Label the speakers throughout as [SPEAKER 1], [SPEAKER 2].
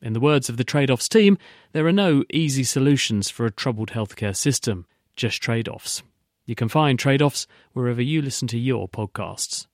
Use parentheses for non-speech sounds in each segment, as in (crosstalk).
[SPEAKER 1] In the words of the trade offs team, there are no easy solutions for a troubled healthcare system, just trade offs. You can find trade offs wherever you listen to your podcasts.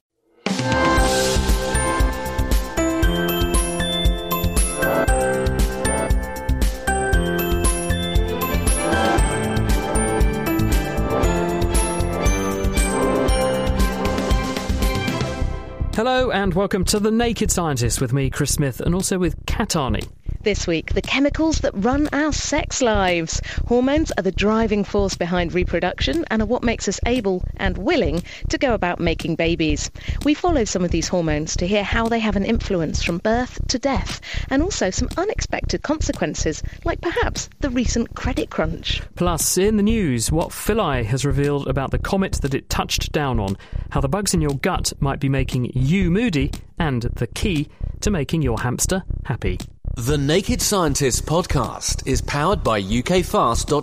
[SPEAKER 1] And welcome to The Naked Scientist with me, Chris Smith, and also with Kat Arney.
[SPEAKER 2] This week, the chemicals that run our sex lives. Hormones are the driving force behind reproduction and are what makes us able and willing to go about making babies. We follow some of these hormones to hear how they have an influence from birth to death and also some unexpected consequences, like perhaps the recent credit crunch.
[SPEAKER 1] Plus, in the news, what Philae has revealed about the comet that it touched down on, how the bugs in your gut might be making you moody, and the key to making your hamster happy.
[SPEAKER 3] The Naked Scientist podcast is powered by ukfast.co.uk.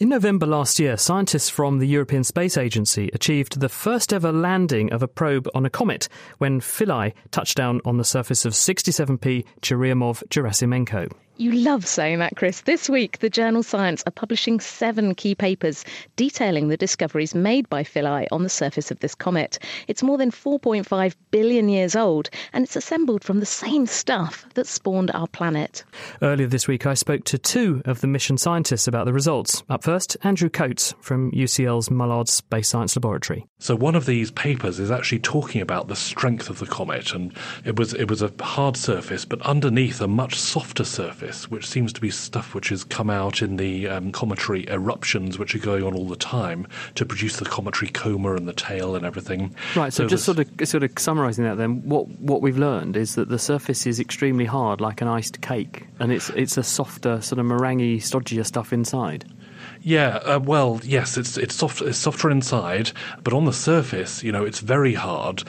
[SPEAKER 1] In November last year, scientists from the European Space Agency achieved the first ever landing of a probe on a comet when Philae touched down on the surface of 67P Churyumov-Gerasimenko.
[SPEAKER 2] You love saying that, Chris. This week, the journal Science are publishing seven key papers detailing the discoveries made by Philae on the surface of this comet. It's more than 4.5 billion years old, and it's assembled from the same stuff that spawned our planet.
[SPEAKER 1] Earlier this week, I spoke to two of the mission scientists about the results. Up first, Andrew Coates from UCL's Mullard Space Science Laboratory.
[SPEAKER 4] So one of these papers is actually talking about the strength of the comet, and it was it was a hard surface, but underneath a much softer surface which seems to be stuff which has come out in the um, cometary eruptions which are going on all the time to produce the cometary coma and the tail and everything.
[SPEAKER 1] Right. So, so just sort of sort of summarising that, then what what we've learned is that the surface is extremely hard, like an iced cake, and it's it's a softer sort of meringue, stodgier stuff inside.
[SPEAKER 4] Yeah, uh, well, yes, it's it's soft, it's softer inside, but on the surface, you know, it's very hard.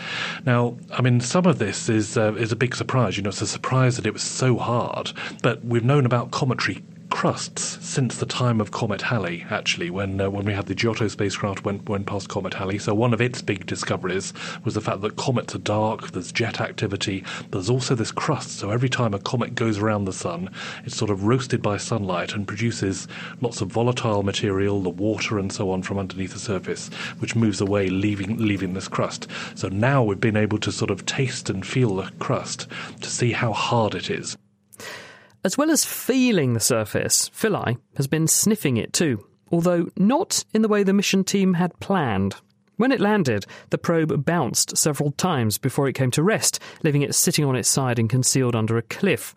[SPEAKER 4] Now, I mean, some of this is uh, is a big surprise. You know, it's a surprise that it was so hard. But we've known about cometary crusts since the time of Comet Halley, actually, when uh, when we had the Giotto spacecraft went went past Comet Halley. So one of its big discoveries was the fact that comets are dark. There's jet activity. There's also this crust. So every time a comet goes around the sun, it's sort of roasted by sunlight and produces lots of volatile material, the water and so on, from underneath the surface, which moves away, leaving leaving this crust. So now we've been able to sort of taste and feel the crust to see how hard it is.
[SPEAKER 1] As well as feeling the surface, Philae has been sniffing it too, although not in the way the mission team had planned. When it landed, the probe bounced several times before it came to rest, leaving it sitting on its side and concealed under a cliff.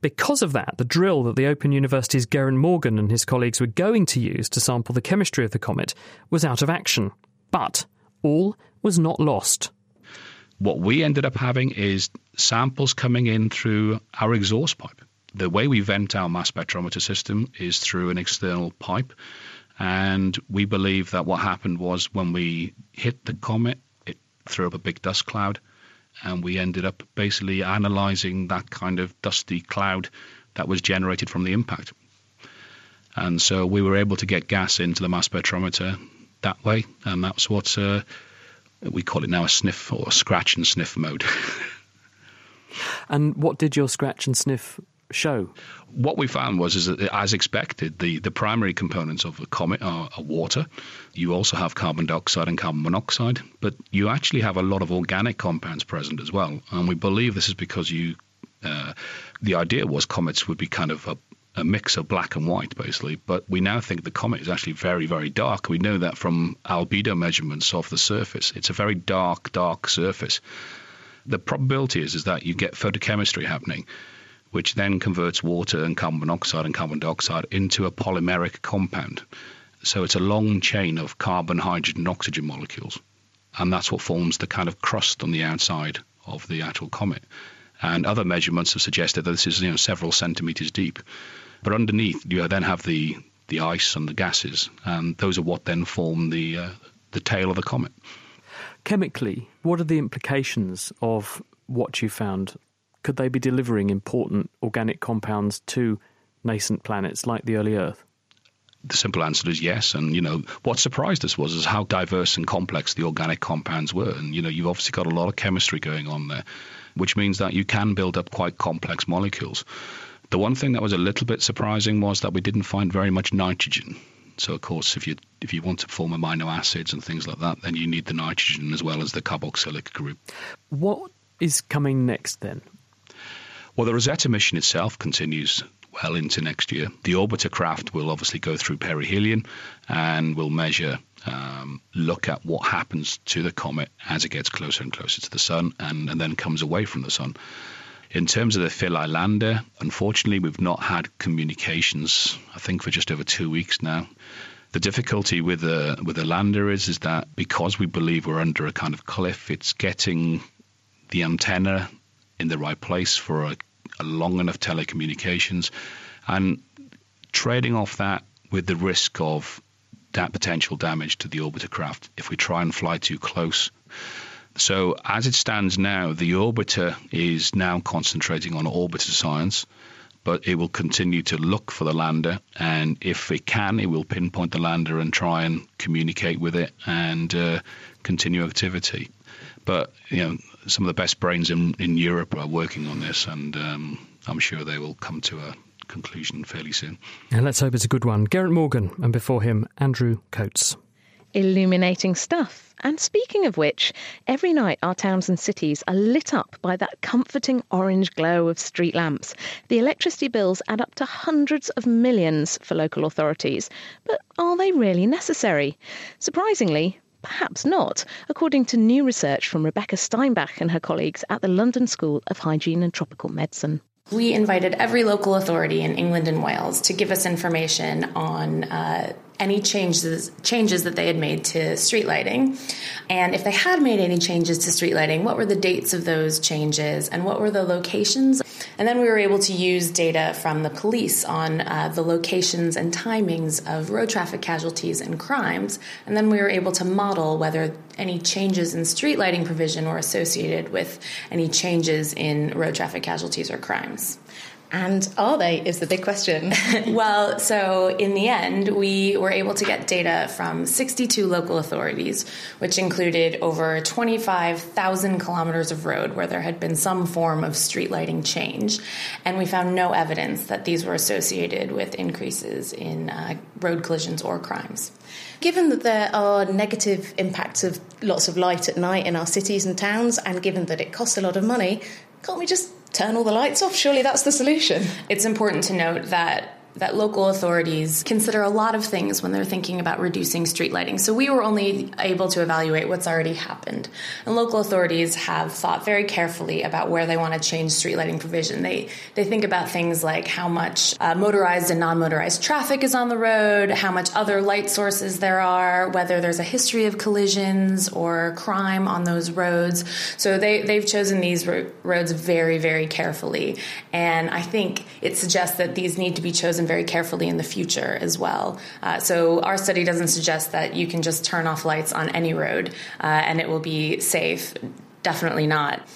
[SPEAKER 1] Because of that, the drill that the Open University's Geraint Morgan and his colleagues were going to use to sample the chemistry of the comet was out of action. But all was not lost.
[SPEAKER 5] What we ended up having is samples coming in through our exhaust pipe. The way we vent our mass spectrometer system is through an external pipe. And we believe that what happened was when we hit the comet, it threw up a big dust cloud. And we ended up basically analyzing that kind of dusty cloud that was generated from the impact. And so we were able to get gas into the mass spectrometer that way. And that's what uh, we call it now a sniff or a scratch and sniff mode. (laughs)
[SPEAKER 1] and what did your scratch and sniff show?
[SPEAKER 5] What we found was is that, as expected, the, the primary components of a comet are, are water. You also have carbon dioxide and carbon monoxide, but you actually have a lot of organic compounds present as well. And we believe this is because you uh, the idea was comets would be kind of a, a, mix of black and white, basically. But we now think the comet is actually very, very dark. We know that from albedo measurements of the surface. It's a very dark, dark surface. The probability is, is that you get photochemistry happening, which then converts water and carbon monoxide and carbon dioxide into a polymeric compound. So it's a long chain of carbon, hydrogen, and oxygen molecules. And that's what forms the kind of crust on the outside of the actual comet and other measurements have suggested that this is you know several centimeters deep. But underneath, you then have the the ice and the gases, and those are what then form the uh, the tail of the comet.
[SPEAKER 1] Chemically, what are the implications of what you found? Could they be delivering important organic compounds to nascent planets like the early Earth?
[SPEAKER 5] the simple answer is yes. And you know what surprised us was is how diverse and complex the organic compounds were. And you know you've obviously got a lot of chemistry going on there which means that you can build up quite complex molecules. The one thing that was a little bit surprising was that we didn't find very much nitrogen. So of course, if you if you want to form amino acids and things like that, then you need the nitrogen as well as the carboxylic group.
[SPEAKER 1] What is coming next then?
[SPEAKER 5] Well, the Rosetta mission itself continues well into next year. The orbiter craft will obviously go through perihelion and will measure, um, look at what happens to the comet as it gets closer and closer to the sun and, and then comes away from the sun. In terms of the Philae lander, unfortunately, we've not had communications, I think, for just over two weeks now. The difficulty with the with the lander is is that because we believe we're under a kind of cliff, it's getting the antenna in the right place for a long enough telecommunications, and trading off that with the risk of that potential damage to the orbiter craft if we try and fly too close. So, as it stands now, the orbiter is now concentrating on orbiter science, but it will continue to look for the lander. And if it can, it will pinpoint the lander and try and communicate with it and uh, continue activity. But you know, some of the best brains in, in Europe are working on this, and um, I'm sure they will come to a conclusion fairly soon.
[SPEAKER 1] And let's hope it's a good one. Geraint Morgan, and before him, Andrew Coates.
[SPEAKER 2] Illuminating stuff. And speaking of which, every night our towns and cities are lit up by that comforting orange glow of street lamps. The electricity bills add up to hundreds of millions for local authorities. But are they really necessary? Surprisingly, Perhaps not, according to new research from Rebecca Steinbach and her colleagues at the London School of Hygiene and Tropical Medicine.
[SPEAKER 6] We invited every local authority in England and Wales to give us information on uh, any changes changes that they had made to street lighting, and if they had made any changes to street lighting, what were the dates of those changes, and what were the locations and then we were able to use data from the police on uh, the locations and timings of road traffic casualties and crimes. And then we were able to model whether any changes in street lighting provision were associated with any changes in road traffic casualties or crimes.
[SPEAKER 2] And are they, is the big question. (laughs) (laughs)
[SPEAKER 6] well, so in the end, we were able to get data from 62 local authorities, which included over 25,000 kilometers of road where there had been some form of street lighting change. And we found no evidence that these were associated with increases in uh, road collisions or crimes.
[SPEAKER 2] Given that there are negative impacts of lots of light at night in our cities and towns, and given that it costs a lot of money, can't we just turn all the lights off? Surely that's the solution.
[SPEAKER 6] It's important to note that that local authorities consider a lot of things when they're thinking about reducing street lighting. So we were only able to evaluate what's already happened. And local authorities have thought very carefully about where they want to change street lighting provision. They they think about things like how much uh, motorized and non-motorized traffic is on the road, how much other light sources there are, whether there's a history of collisions or crime on those roads. So they they've chosen these ro- roads very very carefully. And I think it suggests that these need to be chosen very carefully in the future as well. Uh, so our study doesn't suggest that you can just turn off lights on any road uh, and it will be safe. Definitely not.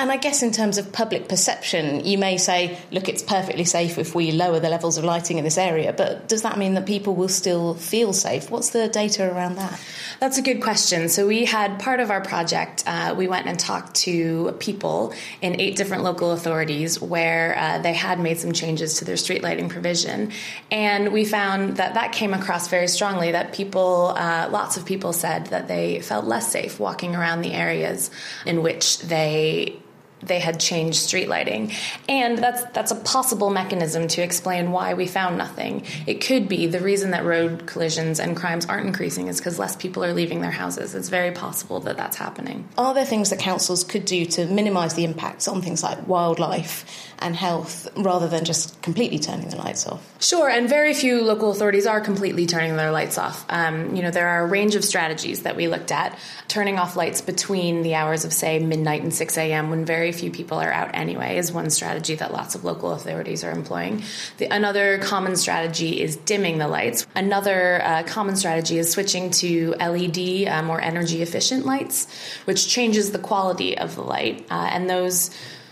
[SPEAKER 2] And I guess in terms of public perception, you may say, look, it's perfectly safe if we lower the levels of lighting in this area, but does that mean that people will still feel safe? What's the data around that?
[SPEAKER 6] That's a good question. So we had part of our project, uh, we went and talked to people in eight different local authorities where uh, they had made some changes to their street lighting provision. And we found that that came across very strongly that people, uh, lots of people said that they felt less safe walking around the areas in which they they had changed street lighting. And that's that's a possible mechanism to explain why we found nothing. It could be the reason that road collisions and crimes aren't increasing is because less people are leaving their houses. It's very possible that that's happening.
[SPEAKER 2] Are there things that councils could do to minimise the impacts on things like wildlife and health rather than just completely turning the lights off?
[SPEAKER 6] Sure, and very few local authorities are completely turning their lights off. Um, you know, there are a range of strategies that we looked at. Turning off lights between the hours of, say, midnight and 6 a.m., when very few people are out anyway, is one strategy that lots of local authorities are employing. The, another common strategy is dimming the lights. Another uh, common strategy is switching to LED, uh, more energy efficient lights, which changes the quality of the light. Uh, and those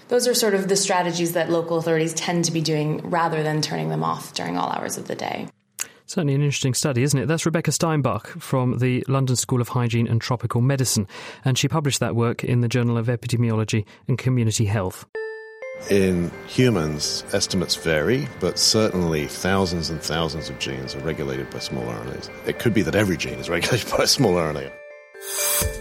[SPEAKER 6] those are sort of the strategies that local authorities tend to be doing rather than turning them off during all hours of the day.
[SPEAKER 1] Certainly an interesting study, isn't it? That's Rebecca Steinbach from the London School of Hygiene and Tropical Medicine, and she published that work in the Journal of Epidemiology and Community Health.
[SPEAKER 7] In humans, estimates vary, but certainly thousands and thousands of genes are regulated by small RNAs. It could be that every gene is (laughs) regulated by a small RNA.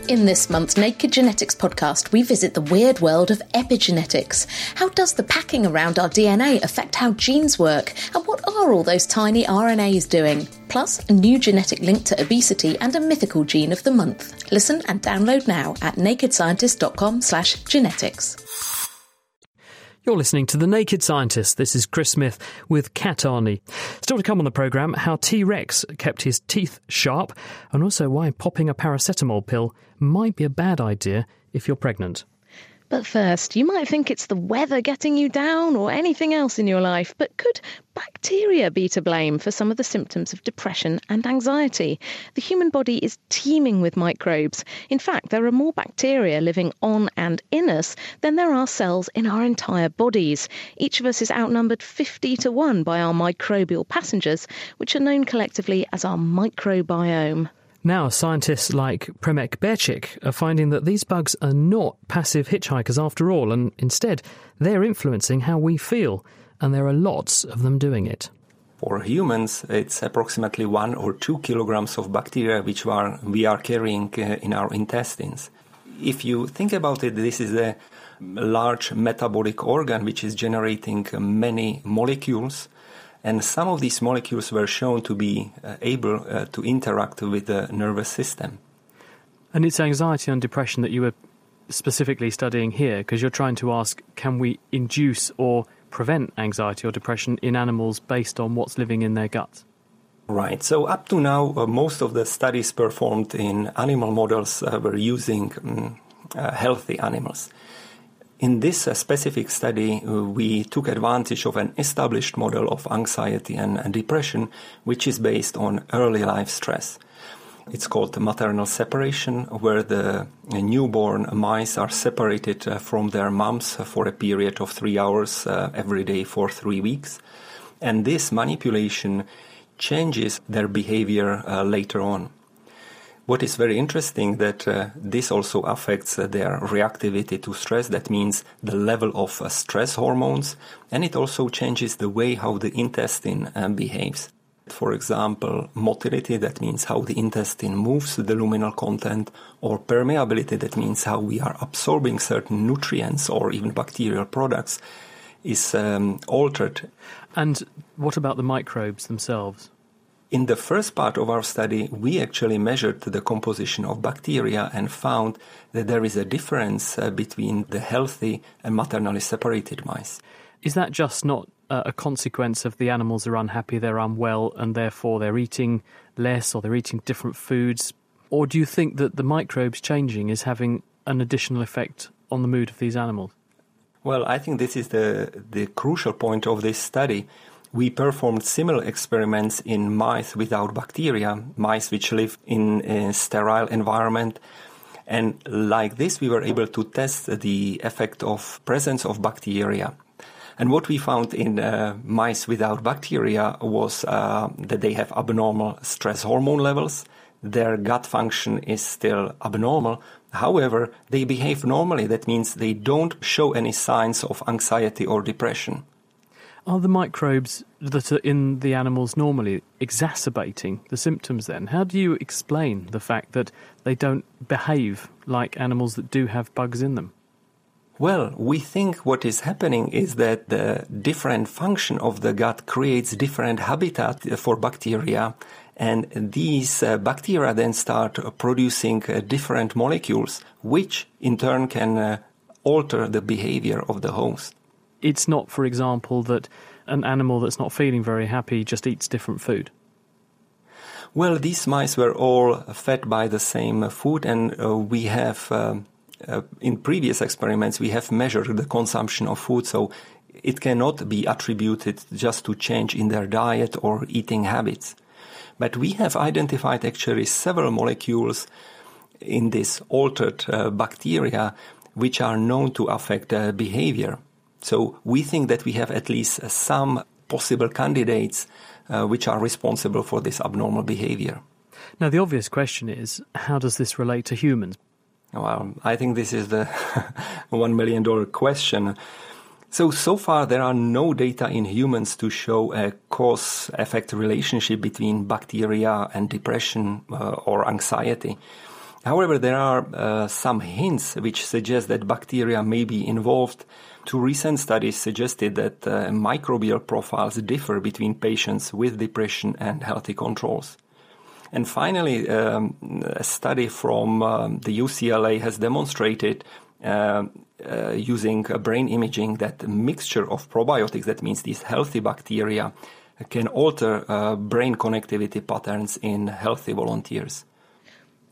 [SPEAKER 2] In this month's Naked Genetics podcast, we visit the weird world of epigenetics. How does the packing around our DNA affect how genes work? And what are all those tiny RNAs doing? Plus, a new genetic link to obesity and a mythical gene of the month. Listen and download now at nakedscientist.com slash genetics.
[SPEAKER 1] You're listening to The Naked Scientist. This is Chris Smith with Kat Arney. Still to come on the programme, how T Rex kept his teeth sharp, and also why popping a paracetamol pill might be a bad idea if you're pregnant.
[SPEAKER 2] But first, you might think it's the weather getting you down or anything else in your life, but could bacteria be to blame for some of the symptoms of depression and anxiety? The human body is teeming with microbes. In fact, there are more bacteria living on and in us than there are cells in our entire bodies. Each of us is outnumbered 50 to 1 by our microbial passengers, which are known collectively as our microbiome.
[SPEAKER 1] Now, scientists like Premek Bercik are finding that these bugs are not passive hitchhikers after all, and instead, they're influencing how we feel, and there are lots of them doing it.
[SPEAKER 8] For humans, it's approximately one or two kilograms of bacteria which we are carrying uh, in our intestines. If you think about it, this is a large metabolic organ which is generating many molecules and some of these molecules were shown to be uh, able uh, to interact with the nervous system.
[SPEAKER 1] And it's anxiety and depression that you were specifically studying here because you're trying to ask can we induce or prevent anxiety or depression in animals based on what's living in their guts?
[SPEAKER 8] Right. So, up to now, uh, most of the studies performed in animal models uh, were using um, uh, healthy animals. In this uh, specific study, uh, we took advantage of an established model of anxiety and, depression, which is based on early life stress. It's called maternal separation, where the newborn mice are separated uh, from their moms for a period of three hours every day for three weeks. And this manipulation changes their behavior later on. What is very interesting that uh, this also affects uh, their reactivity to stress. That means the level of uh, stress hormones, and it also changes the way how the intestine uh, behaves. For example, motility, that means how the intestine moves the luminal content, or permeability, that means how we are absorbing certain nutrients or even bacterial products, is um, altered.
[SPEAKER 1] And what about the microbes themselves?
[SPEAKER 8] In the first part of our study, we actually measured the composition of bacteria and found that there is a difference uh, between the healthy and maternally separated mice.
[SPEAKER 1] Is that just not uh, a consequence of the animals are unhappy, they're unwell, and therefore they're eating less or they're eating different foods? Or do you think that the microbes changing is having an additional effect on the mood of these animals?
[SPEAKER 8] Well, I think this is the, the crucial point of this study we performed similar experiments in mice without bacteria, mice which live in a sterile environment. And like this, we were able to test the effect of presence of bacteria. And what we found in uh, mice without bacteria was uh, that they have abnormal stress hormone levels. Their gut function is still abnormal. However, they behave normally. That means they don't show any signs of anxiety or depression.
[SPEAKER 1] Are the microbes that are in the animals normally exacerbating the symptoms then? How do you explain the fact that they don't behave like animals that do have bugs in them?
[SPEAKER 8] Well, we think what is happening is that the different function of the gut creates different habitat for bacteria and these uh, bacteria then start producing uh, different molecules which in turn can uh, alter the behavior of the host
[SPEAKER 1] it's not, for example, that an animal that's not feeling very happy just eats different food?
[SPEAKER 8] Well, these mice were all fed by the same food, and uh, we have, uh, uh, in previous experiments, we have measured the consumption of food, so it cannot be attributed just to change in their diet or eating habits. But we have identified actually several molecules in this altered uh, bacteria which are known to affect uh, behavior. So we think that we have at least some possible candidates uh, which are responsible for this abnormal behavior.
[SPEAKER 1] Now, the obvious question is how does this relate to humans?
[SPEAKER 8] Well, I think this is the (laughs) one million dollar question. So, so far there are no data in humans to show a cause effect relationship between bacteria and depression uh, or anxiety. However, there are uh, some hints which suggest that bacteria may be involved Two recent studies suggested that uh, microbial profiles differ between patients with depression and healthy controls. And finally, um, a study from um, the UCLA has demonstrated uh, uh, using brain imaging that mixture of probiotics, that means these healthy bacteria, can alter uh, brain connectivity patterns in healthy volunteers.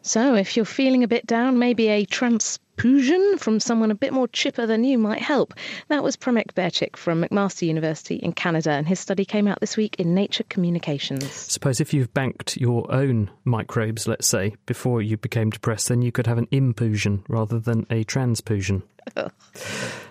[SPEAKER 2] So, if you're feeling a bit down, maybe a transfusion from someone a bit more chipper than you might help. That was Premek Bercik from McMaster University in Canada, and his study came out this week in Nature Communications.
[SPEAKER 1] Suppose if you've banked your own microbes, let's say, before you became depressed, then you could have an impusion rather than a transfusion. (laughs)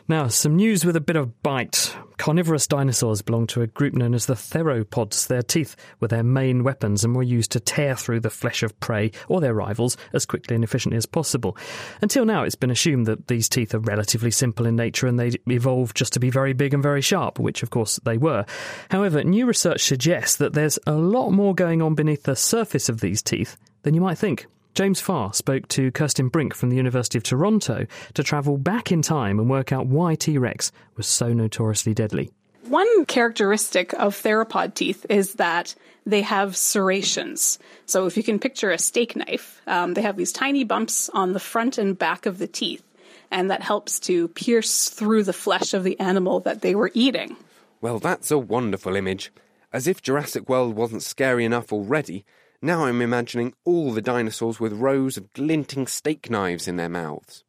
[SPEAKER 1] Now, some news with a bit of bite. Carnivorous dinosaurs belong to a group known as the theropods. Their teeth were their main weapons and were used to tear through the flesh of prey or their rivals as quickly and efficiently as possible. Until now, it's been assumed that these teeth are relatively simple in nature and they evolved just to be very big and very sharp, which of course they were. However, new research suggests that there's a lot more going on beneath the surface of these teeth than you might think. James Farr spoke to Kirsten Brink from the University of Toronto to travel back in time and work out why T Rex was so notoriously deadly.
[SPEAKER 9] One characteristic of theropod teeth is that they have serrations. So if you can picture a steak knife, um, they have these tiny bumps on the front and back of the teeth, and that helps to pierce through the flesh of the animal that they were eating.
[SPEAKER 10] Well, that's a wonderful image. As if Jurassic World wasn't scary enough already, now I'm imagining all the dinosaurs with rows of glinting steak knives in their mouths.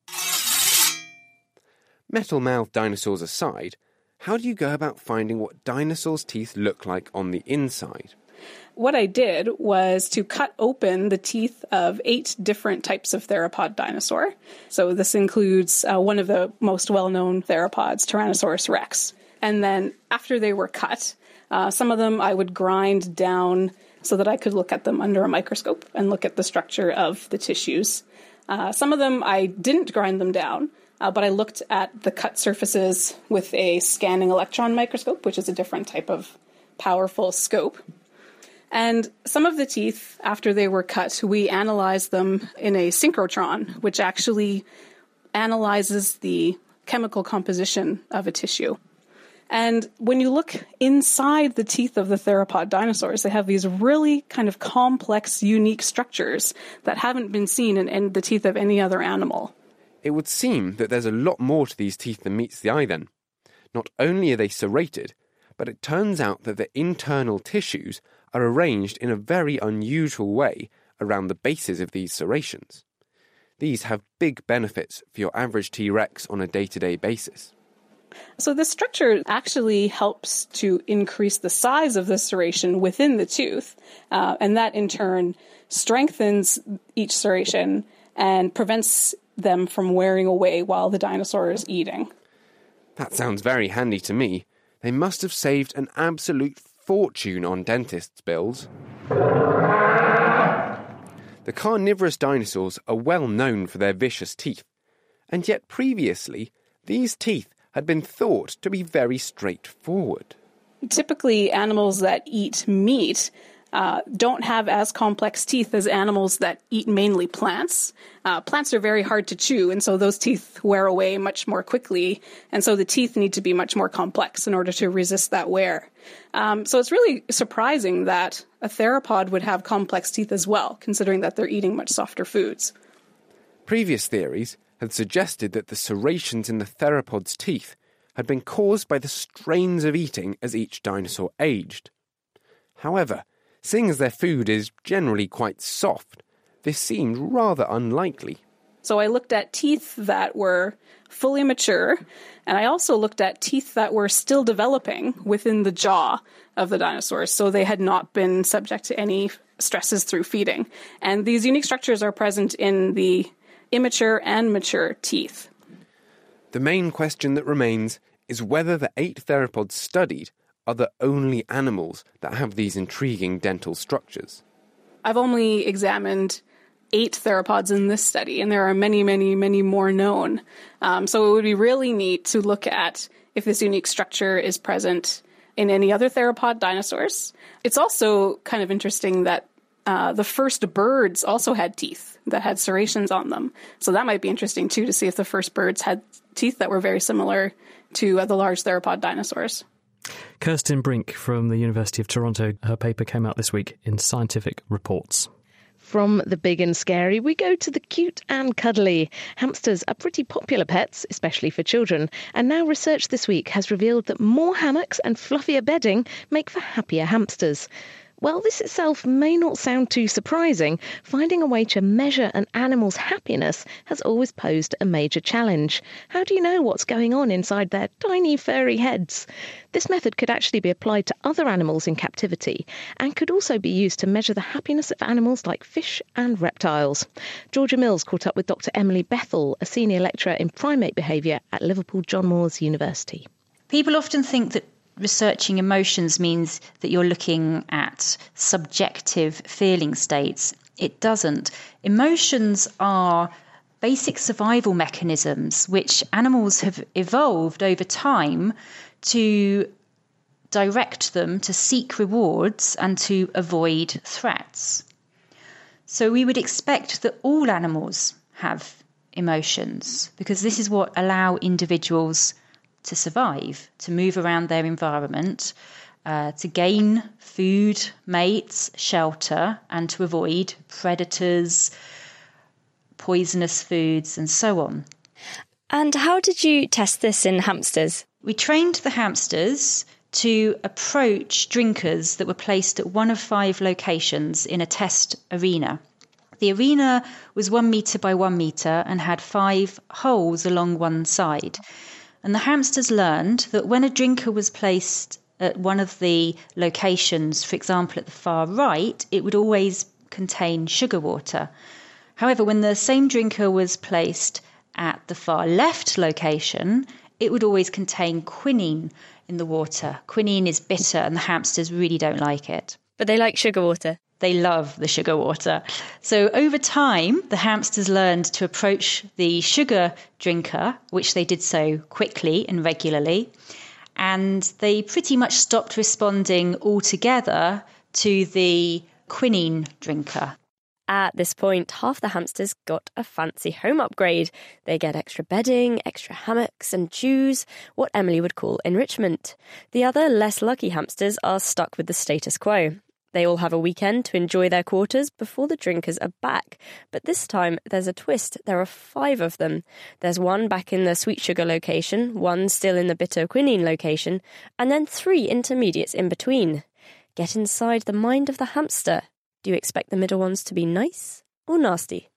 [SPEAKER 10] Metal mouthed dinosaurs aside, how do you go about finding what dinosaurs' teeth look like on the inside?
[SPEAKER 9] What I did was to cut open the teeth of eight different types of theropod dinosaur. So, this includes uh, one of the most well known theropods, Tyrannosaurus rex. And then, after they were cut, uh, some of them I would grind down so that I could look at them under a microscope and look at the structure of the tissues. Uh, some of them I didn't grind them down, uh, but I looked at the cut surfaces with a scanning electron microscope, which is a different type of powerful scope. And some of the teeth, after they were cut, we analyzed them in a synchrotron, which actually analyzes the chemical composition of a tissue. And when you look inside the teeth of the theropod dinosaurs, they have these really kind of complex, unique structures that haven't been seen in, in, the teeth of any other animal.
[SPEAKER 10] It would seem that there's a lot more to these teeth than meets the eye then. Not only are they serrated, but it turns out that the internal tissues are arranged in a very unusual way around the bases of these serrations. These have big benefits for your average T Rex on a day to day basis.
[SPEAKER 9] So this structure actually helps to increase the size of the serration within the tooth, uh, and that in turn strengthens each serration and prevents them from wearing away while the dinosaur is eating.
[SPEAKER 10] That sounds very handy to me. They must have saved an absolute fortune on dentists' bills. The carnivorous dinosaurs are well known for their vicious teeth, and yet previously these teeth had been thought to be very straightforward.
[SPEAKER 9] Typically, animals that eat meat uh, don't have as complex teeth as animals that eat mainly plants. Uh, plants are very hard to chew, and so those teeth wear away much more quickly. And so the teeth need to be much more complex in order to resist that wear. Um, so it's really surprising that a theropod would have complex teeth as well, considering that they're eating much softer foods.
[SPEAKER 10] Previous theories had suggested that the serrations in the theropod's teeth had been caused by the strains of eating as each dinosaur aged. However, Seeing as their food is generally quite soft, this seemed rather unlikely.
[SPEAKER 9] So I looked at teeth that were fully mature, and I also looked at teeth that were still developing within the jaw of the dinosaurs, so they had not been subject to any stresses through feeding. And these unique structures are present in the immature and mature teeth.
[SPEAKER 10] The main question that remains is whether the eight theropods studied are the only animals that have these intriguing dental structures.
[SPEAKER 9] I've only examined eight theropods in this study, and there are many, many, many more known. Um, so it would be really neat to look at if this unique structure is present in any other theropod dinosaurs. It's also kind of interesting that uh, the first birds also had teeth that had serrations on them. So that might be interesting too to see if the first birds had teeth that were very similar to uh, the large theropod dinosaurs.
[SPEAKER 1] Kirsten Brink from the University of Toronto, her paper came out this week in Scientific Reports.
[SPEAKER 2] From the big and scary, we go to the cute and cuddly. Hamsters are pretty popular pets, especially for children, and now research this week has revealed that more hammocks and fluffier bedding make for happier hamsters. While this itself may not sound too surprising, finding a way to measure an animal's happiness has always posed a major challenge. How do you know what's going on inside their tiny furry heads? This method could actually be applied to other animals in captivity and could also be used to measure the happiness of animals like fish and reptiles. Georgia Mills caught up with Dr. Emily Bethell, a senior lecturer in primate behaviour at Liverpool John Moores University.
[SPEAKER 11] People often think that researching emotions means that you're looking at subjective feeling states. It doesn't. Emotions are basic survival mechanisms which animals have evolved over time to direct them to seek rewards and to avoid threats. So we would expect that all animals have emotions because this is what allow individuals to survive, to move around their environment, uh, to gain food, mates, shelter, and to avoid predators, poisonous foods, and so on.
[SPEAKER 12] And how did you test this in hamsters?
[SPEAKER 11] We trained the hamsters to approach drinkers that were placed at one of five locations in a test arena. The arena was one metre by one metre and had five holes along one side. And the hamsters learned that when a drinker was placed at one of the locations, for example, at the far right, it would always contain sugar water. However, when the same drinker was placed at the far left location, it would always contain quinine in the water. Quinine is bitter, and the hamsters really don't like it.
[SPEAKER 12] But they like sugar water.
[SPEAKER 11] They love the sugar water. So over time, the hamsters learned to approach the sugar drinker, which they did so quickly and regularly. And they pretty much stopped responding altogether to the quinine drinker.
[SPEAKER 12] At this point, half the hamsters got a fancy home upgrade. They get extra bedding, extra hammocks, and choose what Emily would call enrichment. The other, less lucky hamsters are stuck with the status quo. They all have a weekend to enjoy their quarters before the drinkers are back. But this time, there's a twist. There are five of them. There's one back in the sweet sugar location, one still in the bitter quinine location, and then three intermediates in between. Get inside the mind of the hamster. Do you expect the middle ones to be nice or nasty?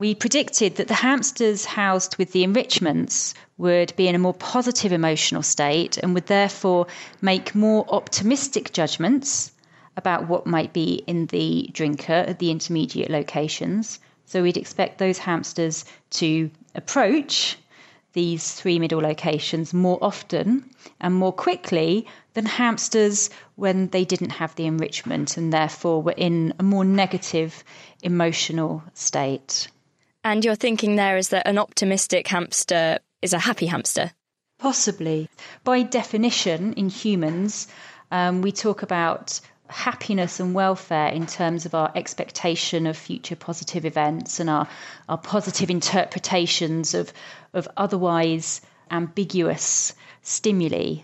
[SPEAKER 11] We predicted that the hamsters housed with the enrichments would be in a more positive emotional state and would therefore make more optimistic judgments about what might be in the drinker at the intermediate locations. So we'd expect those hamsters to approach these three middle locations more often and more quickly than hamsters when they didn't have the enrichment and therefore were in a more negative emotional state.
[SPEAKER 12] And your thinking there is that an optimistic hamster is a happy hamster?
[SPEAKER 11] Possibly. By definition, in humans, um, we talk about happiness and welfare in terms of our expectation of future positive events and our, our positive (laughs) interpretations of, of otherwise ambiguous stimuli.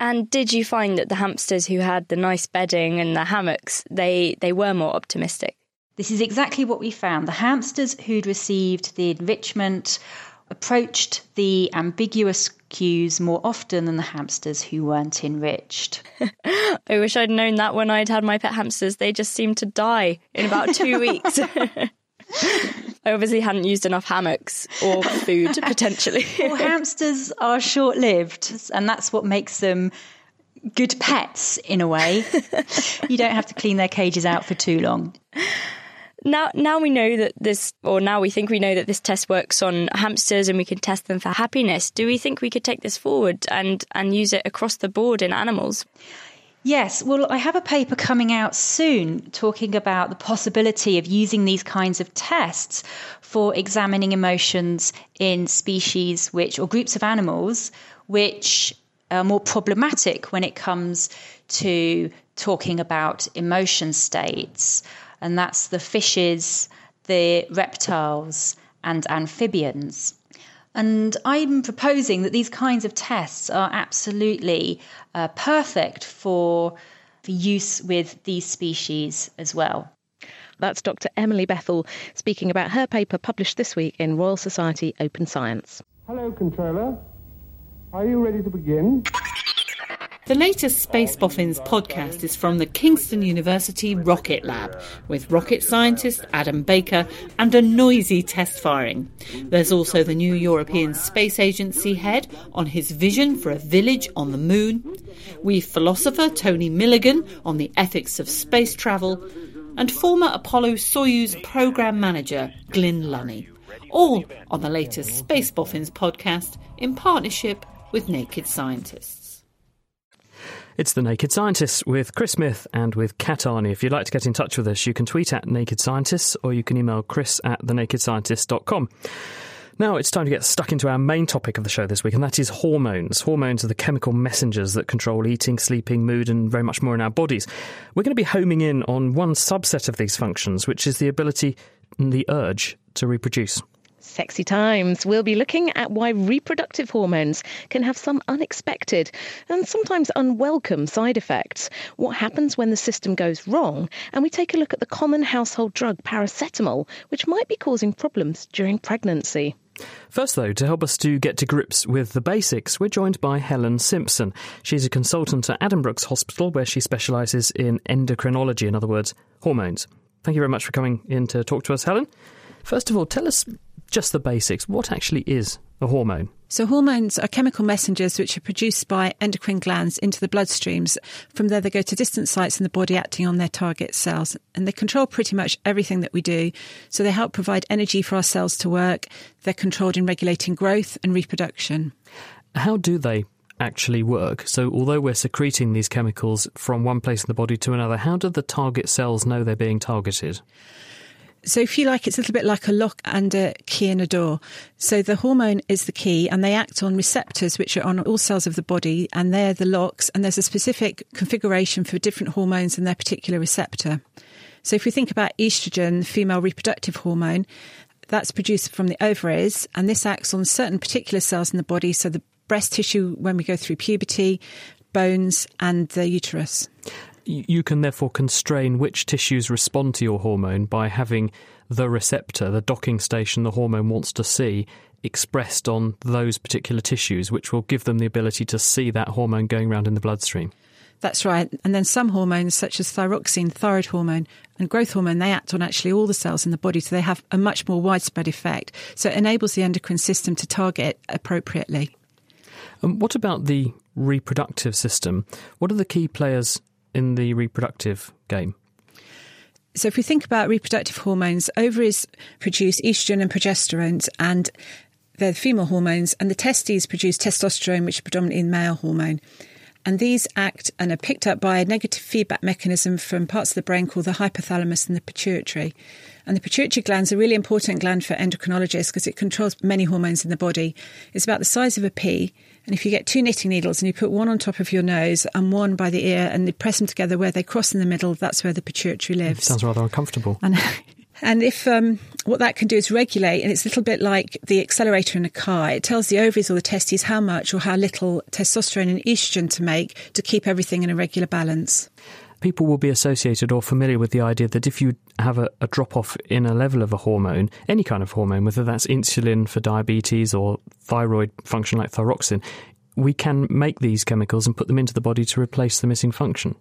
[SPEAKER 12] And did you find that the hamsters who had the nice bedding and the hammocks, they, they were more optimistic?
[SPEAKER 11] This is exactly what we found. The hamsters who'd received the enrichment approached the ambiguous cues more often than the hamsters who weren't enriched. (laughs)
[SPEAKER 12] I wish I'd known that when I'd had my pet hamsters. They just seemed to die in about two (laughs) weeks. I obviously hadn't used enough hammocks or food (laughs) potentially.
[SPEAKER 11] well, hamsters are short lived, and that's what makes them good pets in a way. you don't have to clean their cages out for too long
[SPEAKER 12] now now we know that this or now we think we know that this test works on hamsters and we can test them for happiness. Do we think we could take this forward and and use it across the board in animals?
[SPEAKER 11] Yes, well, I have a paper coming out soon talking about the possibility of using these kinds of tests for examining emotions in species which, or groups of animals, which are more problematic when it comes to talking about emotion states and that's the fishes, the reptiles, and amphibians. And I'm proposing that these kinds of tests are absolutely uh, perfect for, for use with these species as well.
[SPEAKER 2] That's Dr. Emily Bethell speaking about her paper published this week in Royal Society Open Science.
[SPEAKER 13] Hello, controller. Are you ready to begin?
[SPEAKER 14] The latest Space Boffins podcast is from the Kingston University Rocket Lab with rocket scientist Adam Baker and a noisy test firing. There's also the new European Space Agency head on his vision for a village on the moon. We've philosopher Tony Milligan on the ethics of space travel and former Apollo Soyuz program manager Glynn Lunney. All on the latest Space Boffins podcast in partnership with Naked Scientists.
[SPEAKER 1] It's The Naked Scientists with Chris Smith and with Kat Arney. If you'd like to get in touch with us, you can tweet at Naked Scientists or you can email chris at thenakedscientist.com. Now it's time to get stuck into our main topic of the show this week, and that is hormones. Hormones are the chemical messengers that control eating, sleeping, mood, and very much more in our bodies. We're going to be homing in on one subset of these functions, which is the ability and the urge to reproduce.
[SPEAKER 2] Sexy times. We'll be looking at why reproductive hormones can have some unexpected and sometimes unwelcome side effects. What happens when the system goes wrong? And we take a look at the common household drug paracetamol, which might be causing problems during pregnancy.
[SPEAKER 1] First, though, to help us to get to grips with the basics, we're joined by Helen Simpson. She's a consultant at Addenbrooke's Hospital, where she specialises in endocrinology, in other words, hormones. Thank you very much for coming in to talk to us, Helen. First of all, tell us just the basics. What actually is a hormone?
[SPEAKER 15] So, hormones are chemical messengers which are produced by endocrine glands into the bloodstreams. From there, they go to distant sites in the body acting on their target cells. And they control pretty much everything that we do. So, they help provide energy for our cells to work. They're controlled in regulating growth and reproduction.
[SPEAKER 1] How do they actually work? So, although we're secreting these chemicals from one place in the body to another, how do the target cells know they're being targeted?
[SPEAKER 15] So, if you like, it's a little bit like a lock and a key in a door. So, the hormone is the key, and they act on receptors which are on all cells of the body, and they're the locks. And there's a specific configuration for different hormones and their particular receptor. So, if we think about estrogen, female reproductive hormone, that's produced from the ovaries, and this acts on certain particular cells in the body. So, the breast tissue when we go through puberty, bones, and the uterus
[SPEAKER 1] you can therefore constrain which tissues respond to your hormone by having the receptor, the docking station the hormone wants to see, expressed on those particular tissues, which will give them the ability to see that hormone going around in the bloodstream.
[SPEAKER 15] That's right. And then some hormones, such as thyroxine, thyroid hormone, and growth hormone, they act on actually all the cells in the body. So they have a much more widespread effect. So it enables the endocrine system to target appropriately.
[SPEAKER 1] And what about the reproductive system? What are the key players in the reproductive game?
[SPEAKER 15] So if we think about reproductive hormones, ovaries produce estrogen and progesterone, and they're the female hormones, and the testes produce testosterone, which is predominantly male hormone. And these act and are picked up by a negative feedback mechanism from parts of the brain called the hypothalamus and the pituitary. And the pituitary gland is a really important gland for endocrinologists because it controls many hormones in the body. It's about the size of a pea. And if you get two knitting needles and you put one on top of your nose and one by the ear and you press them together where they cross in the middle, that's where the pituitary lives.
[SPEAKER 1] Sounds rather uncomfortable.
[SPEAKER 15] And, (laughs) and if um, what that can do is regulate, and it's a little bit like the accelerator in a car, it tells the ovaries or the testes how much or how little testosterone and estrogen to make to keep everything in a regular balance
[SPEAKER 1] people will be associated or familiar with the idea that if you have a, a drop off in a level of a hormone, any kind of hormone, whether that's insulin for diabetes or thyroid function like thyroxine, we can make these chemicals and put them into the body to replace the missing function.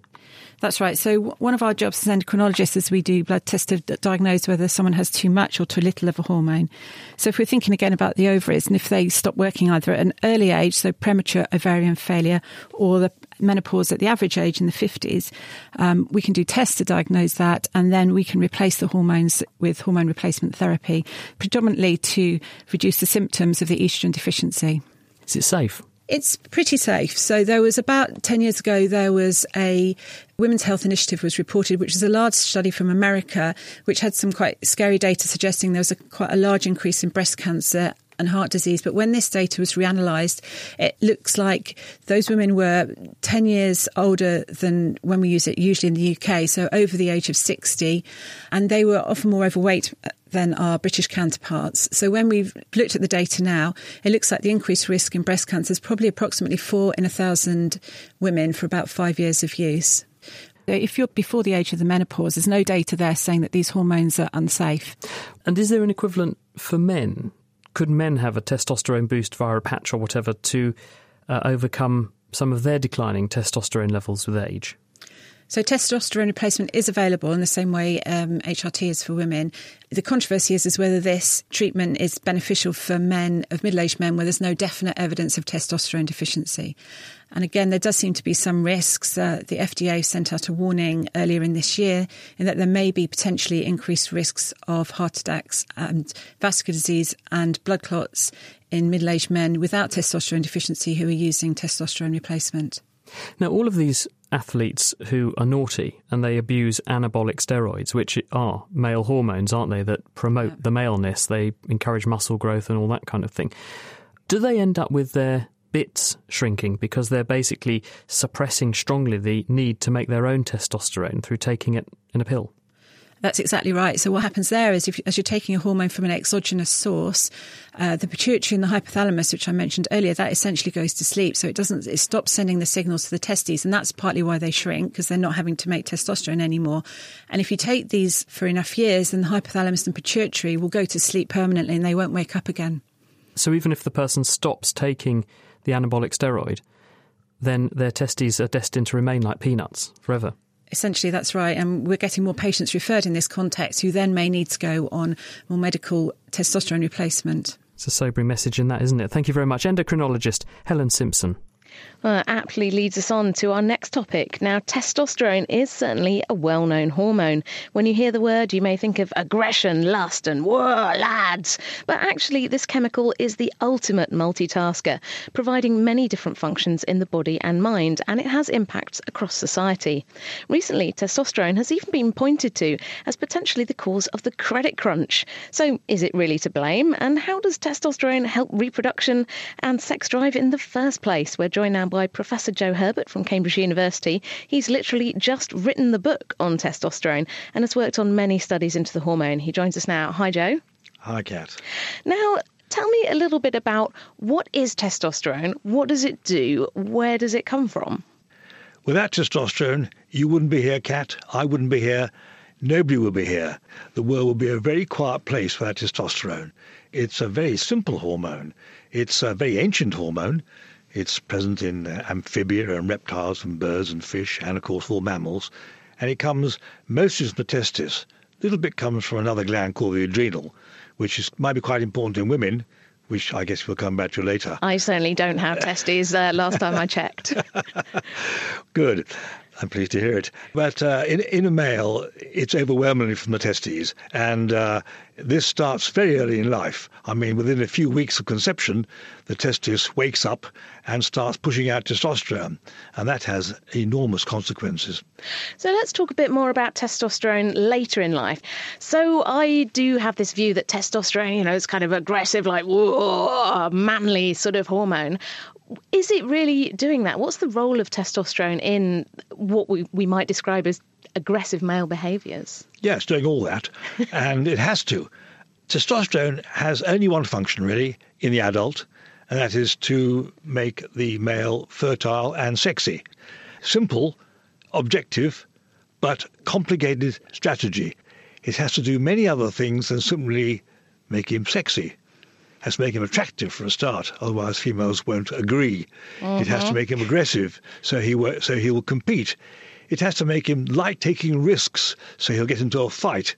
[SPEAKER 15] That's right. So one of our jobs as endocrinologists is we do blood tests to diagnose whether someone has too much or too little of a hormone. So if we're thinking again about the ovaries and if they stop working either at an early age, so premature ovarian failure, or the menopause at the average age in the 50s, um, we can do tests to diagnose that and then we can replace the hormones with hormone replacement therapy, predominantly to reduce the symptoms of the estrogen deficiency.
[SPEAKER 1] Is it safe?
[SPEAKER 15] It's pretty safe. So there was about 10 years ago, there was a Women's Health Initiative was reported, which was a large study from America, which had some quite scary data suggesting there was a, quite a large increase in breast cancer and heart disease. But when this data was reanalyzed, it looks like those women were 10 years older than when we use it usually in the UK, so over the age of 60, and they were often more overweight uh, than our British counterparts. So when we've looked at the data now, it looks like the increased risk in breast cancer is probably approximately four in a thousand women for about five years of use. Uh, if you're before the age of the menopause, there's no data there saying that these hormones are unsafe.
[SPEAKER 1] And is there an equivalent for men? Could men have a testosterone boost via a patch or whatever to uh, overcome some of their declining testosterone levels with age?
[SPEAKER 15] So, testosterone replacement is available in the same way um, HRT is for women. The controversy is, is whether this treatment is beneficial for men of middle aged men where there's no definite evidence of testosterone deficiency. And again, there does seem to be some risks. Uh, the FDA sent out a warning earlier in this year in that there may be potentially increased risks of heart attacks and vascular disease and blood clots in middle aged men without testosterone deficiency who are using testosterone replacement.
[SPEAKER 1] Now, all of these athletes who are naughty and they abuse anabolic steroids, which are male hormones, aren't they, that promote yeah. the maleness, they encourage muscle growth and all that kind of thing. Do they end up with their bits shrinking because they're basically suppressing strongly the need to make their own testosterone through taking it in a pill?
[SPEAKER 15] That's exactly right. So what happens there is, if, as you're taking a hormone from an exogenous source, uh, the pituitary and the hypothalamus, which I mentioned earlier, that essentially goes to sleep. So it doesn't, it stops sending the signals to the testes, and that's partly why they shrink because they're not having to make testosterone anymore. And if you take these for enough years, then the hypothalamus and pituitary will go to sleep permanently, and they won't wake up again.
[SPEAKER 1] So even if the person stops taking the anabolic steroid, then their testes are destined to remain like peanuts forever.
[SPEAKER 15] Essentially, that's right. And we're getting more patients referred in this context who then may need to go on more medical testosterone replacement.
[SPEAKER 1] It's a sobering message in that, isn't it? Thank you very much. Endocrinologist Helen Simpson.
[SPEAKER 2] Well, aptly leads us on to our next topic. Now, testosterone is certainly a well known hormone. When you hear the word, you may think of aggression, lust, and whoa, lads. But actually, this chemical is the ultimate multitasker, providing many different functions in the body and mind, and it has impacts across society. Recently, testosterone has even been pointed to as potentially the cause of the credit crunch. So, is it really to blame? And how does testosterone help reproduction and sex drive in the first place? We're joined now by Professor Joe Herbert from Cambridge University. He's literally just written the book on testosterone and has worked on many studies into the hormone. He joins us now. Hi, Joe.
[SPEAKER 16] Hi, Kat.
[SPEAKER 2] Now, tell me a little bit about what is testosterone? What does it do? Where does it come from?
[SPEAKER 16] Without testosterone, you wouldn't be here, Kat. I wouldn't be here. Nobody would be here. The world would be a very quiet place without testosterone. It's a very simple hormone. It's a very ancient hormone. It's present in uh, amphibia and reptiles and birds and fish and, of course, all mammals. And it comes mostly from the testis. A little bit comes from another gland called the adrenal, which is, might be quite important in women, which I guess we'll come back to later.
[SPEAKER 2] I certainly don't have testes uh, last time I checked. (laughs)
[SPEAKER 16] Good. I'm pleased to hear it. But uh, in, in a male, it's overwhelmingly from the testes. And uh, this starts very early in life. I mean, within a few weeks of conception, the testis wakes up and starts pushing out testosterone. And that has enormous consequences.
[SPEAKER 2] So let's talk a bit more about testosterone later in life. So I do have this view that testosterone, you know, is kind of aggressive, like, whoa, manly sort of hormone is it really doing that? What's the role of testosterone in what we, we might describe as aggressive male behaviours?
[SPEAKER 16] Yeah, it's doing all that, (laughs) and it has to. Testosterone has only one function, really, in the adult, and that is to make the male fertile and sexy. Simple, objective, but complicated strategy. It has to do many other things than simply make him sexy has to make him attractive for a start. Otherwise, females won't agree. Mm-hmm. It has to mm-hmm. make him aggressive, so he will, so he will compete. It has to make him like taking risks, so he'll get into a fight,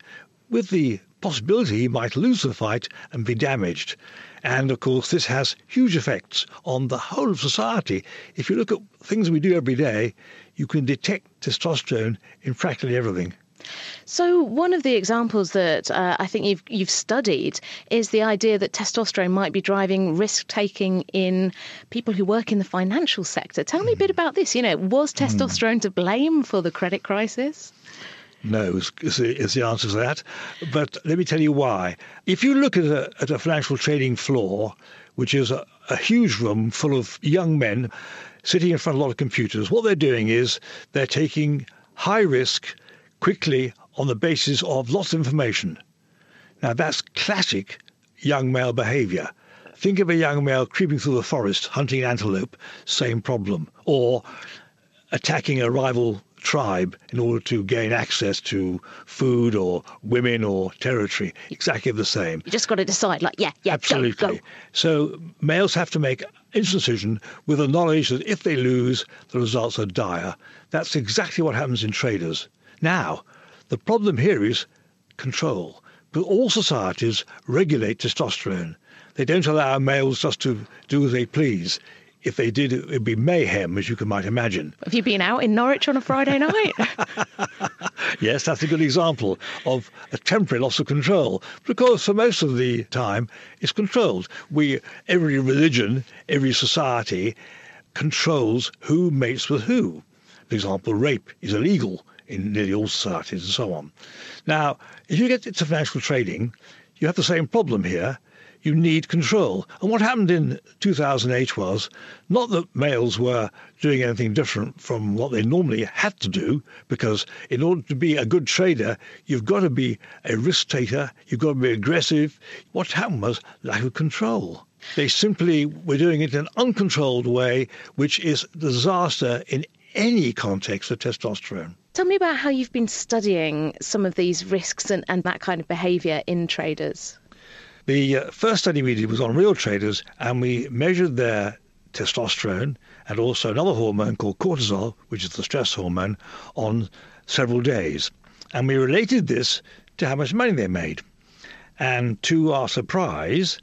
[SPEAKER 16] with the possibility he might lose the fight and be damaged. And of course, this has huge effects on the whole of society. If you look at things we do every day, you can detect testosterone in practically everything.
[SPEAKER 2] So one of the examples that uh, I think you've you've studied is the idea that testosterone might be driving risk taking in people who work in the financial sector. Tell me a bit about this. You know, was hmm. testosterone to blame for the credit crisis?
[SPEAKER 16] No, is, is the answer to that. But let me tell you why. If you look at a, at a financial trading floor, which is a, a huge room full of young men sitting in front of a lot of computers, what they're doing is they're taking high risk quickly on the basis of lots of information. Now, that's classic young male behavior. Think of a young male creeping through the forest hunting antelope, same problem. Or attacking a rival tribe in order to gain access to food or women or territory. Exactly the same.
[SPEAKER 2] You just got to decide, like, yeah, yeah,
[SPEAKER 16] absolutely.
[SPEAKER 2] Go, go.
[SPEAKER 16] So males have to make instant decision with the knowledge that if they lose, the results are dire. That's exactly what happens in traders. Now, the problem here is control. But all societies regulate testosterone. They don't allow males just to do as they please. If they did, it would be mayhem, as you can might imagine.
[SPEAKER 2] Have you been out in Norwich on a Friday (laughs) night?
[SPEAKER 16] yes, that's a good example of a temporary loss of control. Because for most of the time, it's controlled. We, every religion, every society controls who mates with who. For example, rape is illegal in nearly all societies and so on. Now, if you get into financial trading, you have the same problem here. You need control. And what happened in 2008 was not that males were doing anything different from what they normally had to do, because in order to be a good trader, you've got to be a risk taker, you've got to be aggressive. What happened was lack of control. They simply were doing it in an uncontrolled way, which is disaster in any context of testosterone.
[SPEAKER 2] Tell me about how you've been studying some of these risks and, and that kind of behaviour in traders.
[SPEAKER 16] The uh, first study we did was on real traders, and we measured their testosterone and also another hormone called cortisol, which is the stress hormone, on several days. And we related this to how much money they made. And to our surprise,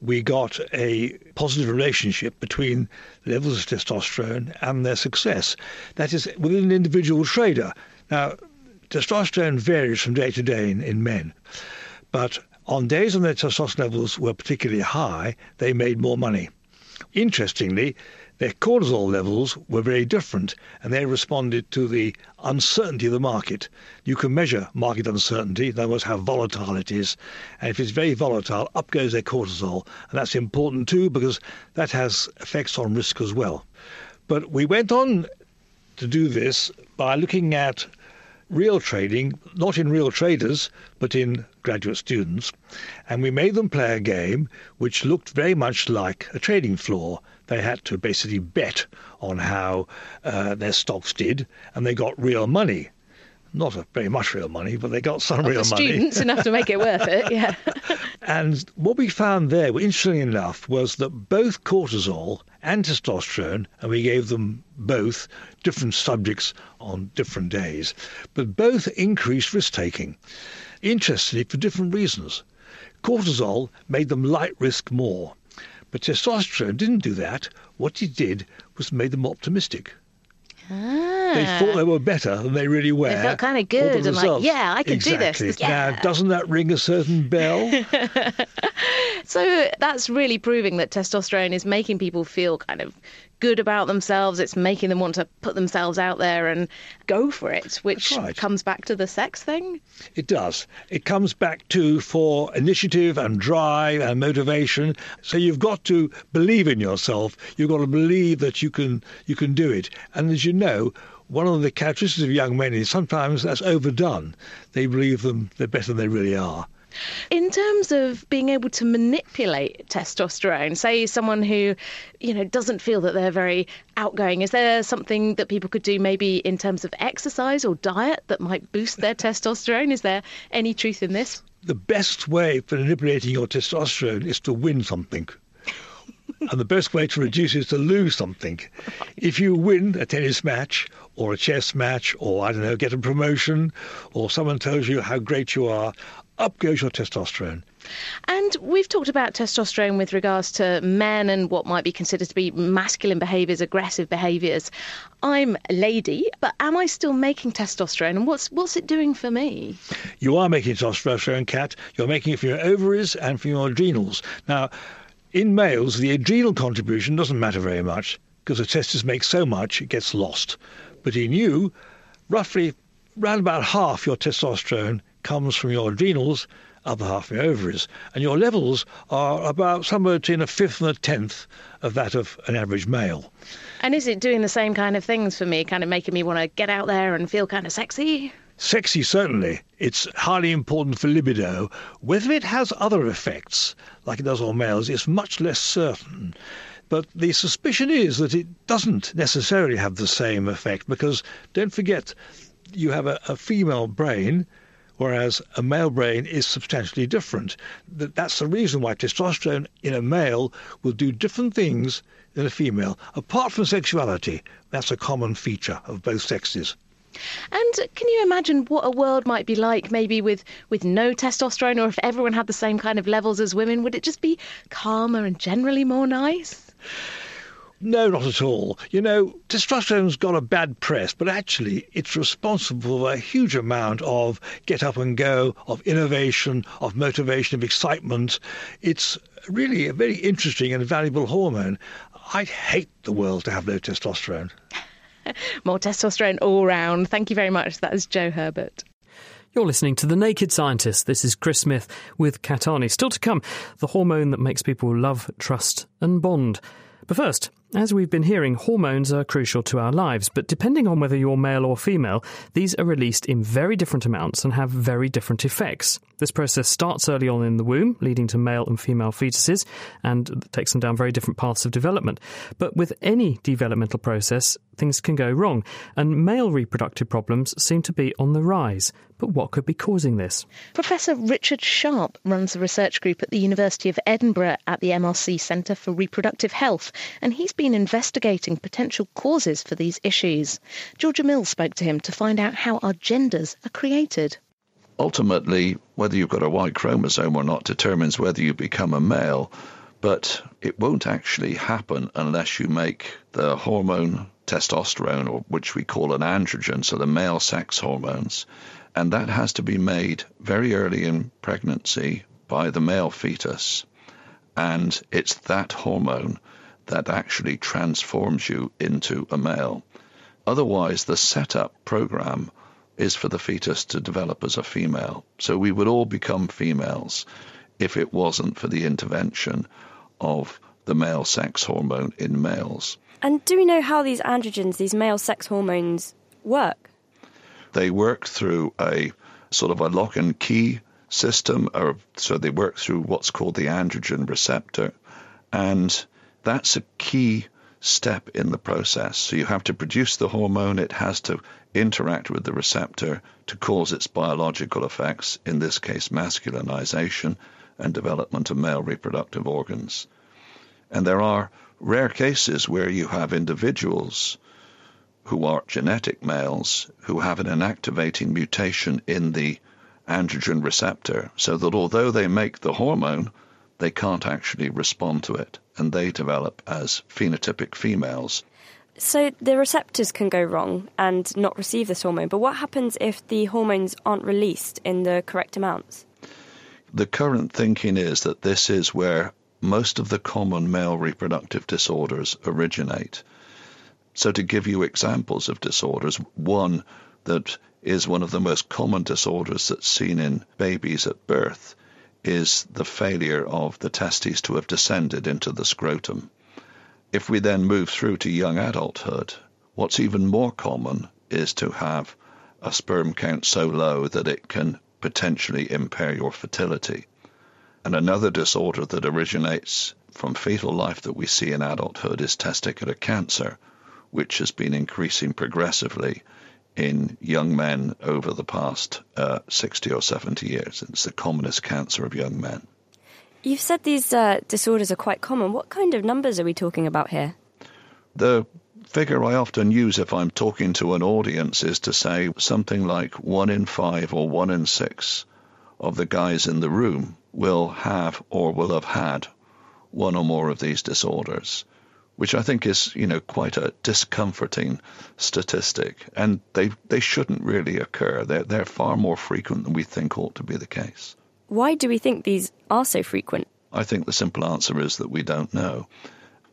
[SPEAKER 16] we got a positive relationship between levels of testosterone and their success. That is, within an individual trader. Now, testosterone varies from day to day in, in men, but on days when their testosterone levels were particularly high, they made more money. Interestingly, their cortisol levels were very different, and they responded to the uncertainty of the market. You can measure market uncertainty, in other words, how volatile it is. And if it's very volatile, up goes their cortisol. And that's important too, because that has effects on risk as well. But we went on to do this by looking at real trading, not in real traders, but in graduate students. And we made them play a game which looked very much like a trading floor they had to basically bet on how uh, their stocks did, and they got real money. Not a, very much real money, but they got some real
[SPEAKER 2] money. Students (laughs) enough to make it worth it, yeah. (laughs)
[SPEAKER 16] and what we found there, interestingly enough, was that both cortisol and testosterone, and we gave them both different subjects on different days, but both increased risk taking. Interestingly, for different reasons. Cortisol made them light risk more. But testosterone didn't do that. What it did was made them optimistic. Ah. They thought they were better than they really were.
[SPEAKER 2] They felt kind of good and like, yeah, I can
[SPEAKER 16] exactly.
[SPEAKER 2] do this. Yeah.
[SPEAKER 16] Now, doesn't that ring a certain bell? (laughs)
[SPEAKER 2] So that's really proving that testosterone is making people feel kind of good about themselves. It's making them want to put themselves out there and go for it, which
[SPEAKER 16] right.
[SPEAKER 2] comes back to the sex thing.
[SPEAKER 16] It does. It comes back to for initiative and drive and motivation. So you've got to believe in yourself. You've got to believe that you can you can do it. And as you know, one of the characteristics of young men is sometimes that's overdone. They believe them they're better than they really are.
[SPEAKER 2] In terms of being able to manipulate testosterone, say someone who, you know, doesn't feel that they're very outgoing, is there something that people could do maybe in terms of exercise or diet that might boost their (laughs) testosterone? Is there any truth in this?
[SPEAKER 16] The best way for manipulating your testosterone is to win something. (laughs) and the best way to reduce it is to lose something. If you win a tennis match or a chess match or, I don't know, get a promotion or someone tells you how great you are, up goes your testosterone.
[SPEAKER 2] And we've talked about testosterone with regards to men and what might be considered to be masculine behaviours, aggressive behaviours. I'm a lady, but am I still making testosterone? And what's what's it doing for me?
[SPEAKER 16] You are making testosterone, Kat. You're making it from your ovaries and from your adrenals. Now, in males, the adrenal contribution doesn't matter very much because the testes make so much it gets lost. But in you, roughly round about half your testosterone comes from your adrenals, other half your ovaries. And your levels are about somewhere between a fifth and a tenth of that of an average male.
[SPEAKER 2] And is it doing the same kind of things for me, kind of making me want to get out there and feel kind of sexy?
[SPEAKER 16] Sexy, certainly. It's highly important for libido. Whether it has other effects, like it does on males, is much less certain. But the suspicion is that it doesn't necessarily have the same effect because don't forget, you have a, a female brain, whereas a male brain is substantially different. That's the reason why testosterone in a male will do different things than a female. Apart from sexuality, that's a common feature of both sexes.
[SPEAKER 2] And can you imagine what a world might be like, maybe with, with no testosterone, or if everyone had the same kind of levels as women? Would it just be calmer and generally more nice?
[SPEAKER 16] No, not at all. You know, testosterone's got a bad press, but actually it's responsible for a huge amount of get up and go, of innovation, of motivation, of excitement. It's really a very interesting and valuable hormone. I'd hate the world to have no testosterone. (laughs)
[SPEAKER 2] More testosterone all round. Thank you very much. That is Joe Herbert.
[SPEAKER 1] You're listening to The Naked Scientist. This is Chris Smith with Kat Arney. Still to come, the hormone that makes people love, trust, and bond. But first, as we've been hearing, hormones are crucial to our lives, but depending on whether you're male or female, these are released in very different amounts and have very different effects. This process starts early on in the womb, leading to male and female fetuses, and takes them down very different paths of development. But with any developmental process, things can go wrong, and male reproductive problems seem to be on the rise. But what could be causing this?
[SPEAKER 2] Professor Richard Sharp runs a research group at the University of Edinburgh at the MRC Centre for Reproductive Health, and he's been investigating potential causes for these issues. Georgia Mills spoke to him to find out how our genders are created.
[SPEAKER 17] ultimately, whether you've got a Y chromosome or not determines whether you become a male, but it won't actually happen unless you make the hormone testosterone, or which we call an androgen, so the male sex hormones, and that has to be made very early in pregnancy by the male fetus. And it's that hormone that actually transforms you into a male. Otherwise, the setup program is for the fetus to develop as a female. So we would all become females if it wasn't for the intervention of the male sex hormone in males.
[SPEAKER 12] And do we know how these androgens, these male sex hormones, work?
[SPEAKER 17] They work through a sort of a lock and key system, or so they work through what's called the androgen receptor, and that's a key step in the process. So you have to produce the hormone, it has to interact with the receptor to cause its biological effects, in this case, masculinization and development of male reproductive organs. And there are rare cases where you have individuals who are genetic males who have an inactivating mutation in the androgen receptor, so that although they make the hormone, they can't actually respond to it, and they develop as phenotypic females.
[SPEAKER 12] So the receptors can go wrong and not receive this hormone, but what happens if the hormones aren't released in the correct amounts?
[SPEAKER 17] The current thinking is that this is where most of the common male reproductive disorders originate. So, to give you examples of disorders, one that is one of the most common disorders that's seen in babies at birth is the failure of the testes to have descended into the scrotum. If we then move through to young adulthood, what's even more common is to have a sperm count so low that it can potentially impair your fertility. And another disorder that originates from fetal life that we see in adulthood is testicular cancer, which has been increasing progressively in young men over the past uh, 60 or 70 years. It's the commonest cancer of young men.
[SPEAKER 12] You've said these uh, disorders are quite common. What kind of numbers are we talking about here?
[SPEAKER 17] The figure I often use if I'm talking to an audience is to say something like one in five or one in six of the guys in the room will have or will have had one or more of these disorders, which I think is, you know, quite a discomforting statistic. And they, they shouldn't really occur. They're, they're far more frequent than we think ought to be the case.
[SPEAKER 12] Why do we think these are so frequent?
[SPEAKER 17] I think the simple answer is that we don't know.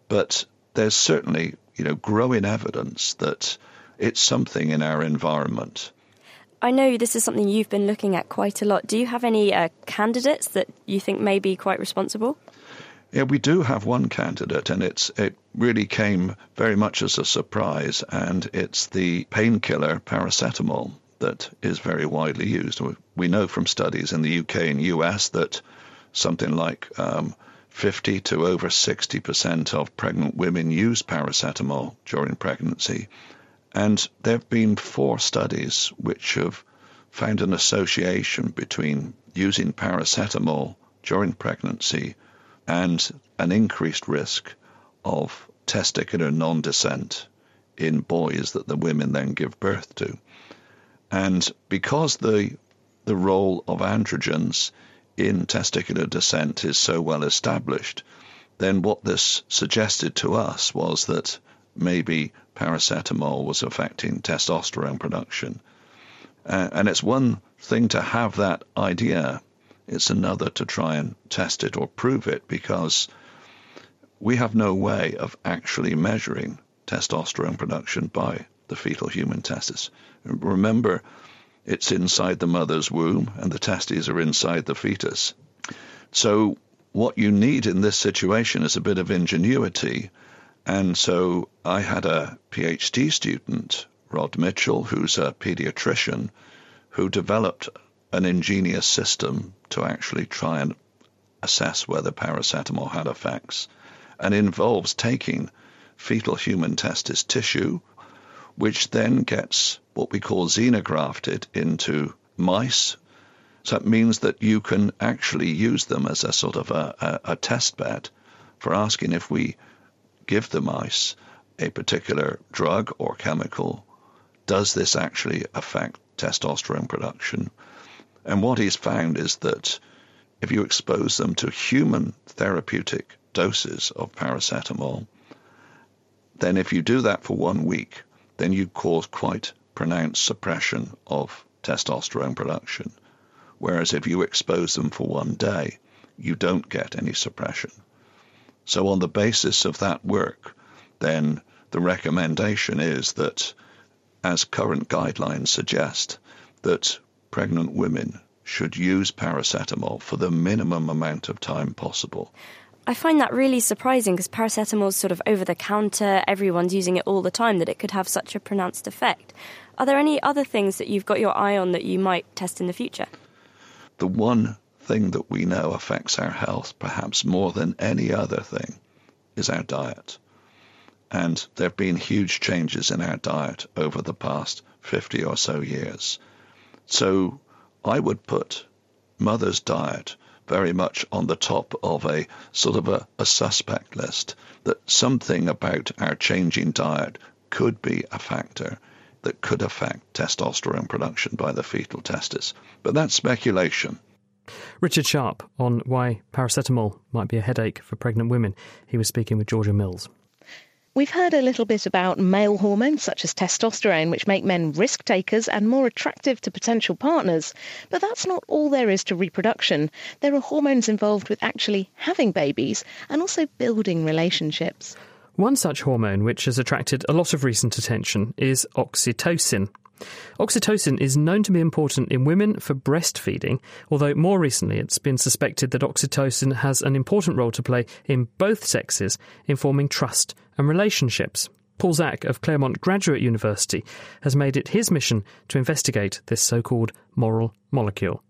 [SPEAKER 17] But there's certainly, you know, growing evidence that it's something in our environment.
[SPEAKER 12] I know this is something you've been looking at quite a lot. Do you have any uh, candidates that you think may be quite responsible?
[SPEAKER 17] Yeah, we do have one candidate, and it's it really came very much as a surprise, and it's the painkiller paracetamol that is very widely used. We know from studies in the UK and US that something like um, 50 to over 60% of pregnant women use paracetamol during pregnancy. And there have been four studies which have found an association between using paracetamol during pregnancy and an increased risk of testicular non descent in boys that the women then give birth to. And because the the role of androgens in testicular descent is so well established, then what this suggested to us was that maybe paracetamol was affecting testosterone production. Uh, and it's one thing to have that idea, it's another to try and test it or prove it because we have no way of actually measuring testosterone production by the fetal human testis. Remember, it's inside the mother's womb and the testes are inside the fetus. So, what you need in this situation is a bit of ingenuity. And so, I had a PhD student, Rod Mitchell, who's a pediatrician, who developed an ingenious system to actually try and assess whether paracetamol had effects and involves taking fetal human testis tissue, which then gets what we call xenografted into mice. So it means that you can actually use them as a sort of a, a, a test bed for asking if we give the mice a particular drug or chemical, does this actually affect testosterone production? And what he's found is that if you expose them to human therapeutic doses of paracetamol, then if you do that for one week, then you cause quite pronounced suppression of testosterone production. Whereas if you expose them for one day, you don't get any suppression. So, on the basis of that work, then the recommendation is that, as current guidelines suggest, that pregnant women should use paracetamol for the minimum amount of time possible.
[SPEAKER 12] I find that really surprising because paracetamol is sort of over the counter, everyone's using it all the time, that it could have such a pronounced effect. Are there any other things that you've got your eye on that you might test in the future?
[SPEAKER 17] The one thing that we know affects our health perhaps more than any other thing is our diet. And there have been huge changes in our diet over the past 50 or so years. So I would put mother's diet very much on the top of a sort of a, a suspect list that something about our changing diet could be a factor that could affect testosterone production by the fetal testis. But that's speculation.
[SPEAKER 1] Richard Sharp on why paracetamol might be a headache for pregnant women. He was speaking with Georgia Mills.
[SPEAKER 2] We've heard a little bit about male hormones such as testosterone, which make men risk takers and more attractive to potential partners. But that's not all there is to reproduction. There are hormones involved with actually having babies and also building relationships.
[SPEAKER 1] One such hormone which has attracted a lot of recent attention is oxytocin. Oxytocin is known to be important in women for breastfeeding, although more recently it's been suspected that oxytocin has an important role to play in both sexes in forming trust and relationships. Paul Zak of Claremont Graduate University has made it his mission to investigate this so called moral molecule.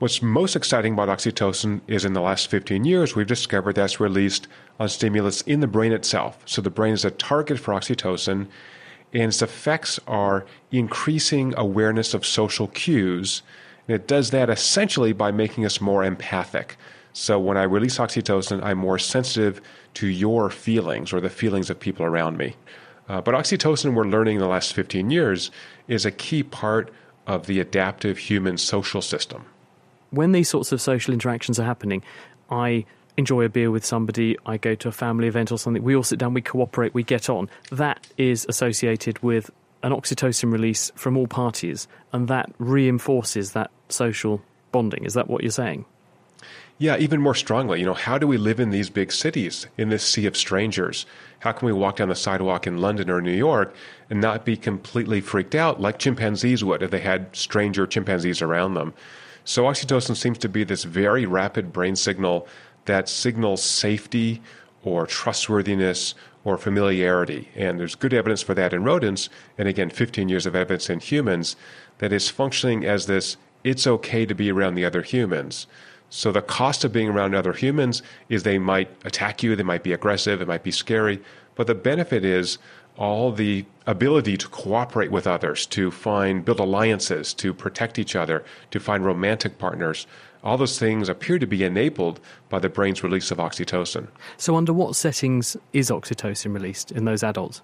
[SPEAKER 18] What's most exciting about oxytocin is in the last 15 years, we've discovered that's released on stimulus in the brain itself. So the brain is a target for oxytocin, and its effects are increasing awareness of social cues. And it does that essentially by making us more empathic. So when I release oxytocin, I'm more sensitive to your feelings or the feelings of people around me. Uh, but oxytocin, we're learning in the last 15 years, is a key part of the adaptive human social system.
[SPEAKER 1] When these sorts of social interactions are happening, I enjoy a beer with somebody, I go to a family event or something, we all sit down, we cooperate, we get on. That is associated with an oxytocin release from all parties, and that reinforces that social bonding. Is that what you're saying?
[SPEAKER 18] Yeah, even more strongly. You know, how do we live in these big cities, in this sea of strangers? How can we walk down the sidewalk in London or New York and not be completely freaked out like chimpanzees would if they had stranger chimpanzees around them? So, oxytocin seems to be this very rapid brain signal that signals safety or trustworthiness or familiarity. And there's good evidence for that in rodents, and again, 15 years of evidence in humans, that is functioning as this it's okay to be around the other humans. So the cost of being around other humans is they might attack you, they might be aggressive, it might be scary, but the benefit is all the ability to cooperate with others, to find build alliances, to protect each other, to find romantic partners. All those things appear to be enabled by the brain's release of oxytocin.
[SPEAKER 1] So, under what settings is oxytocin released in those adults?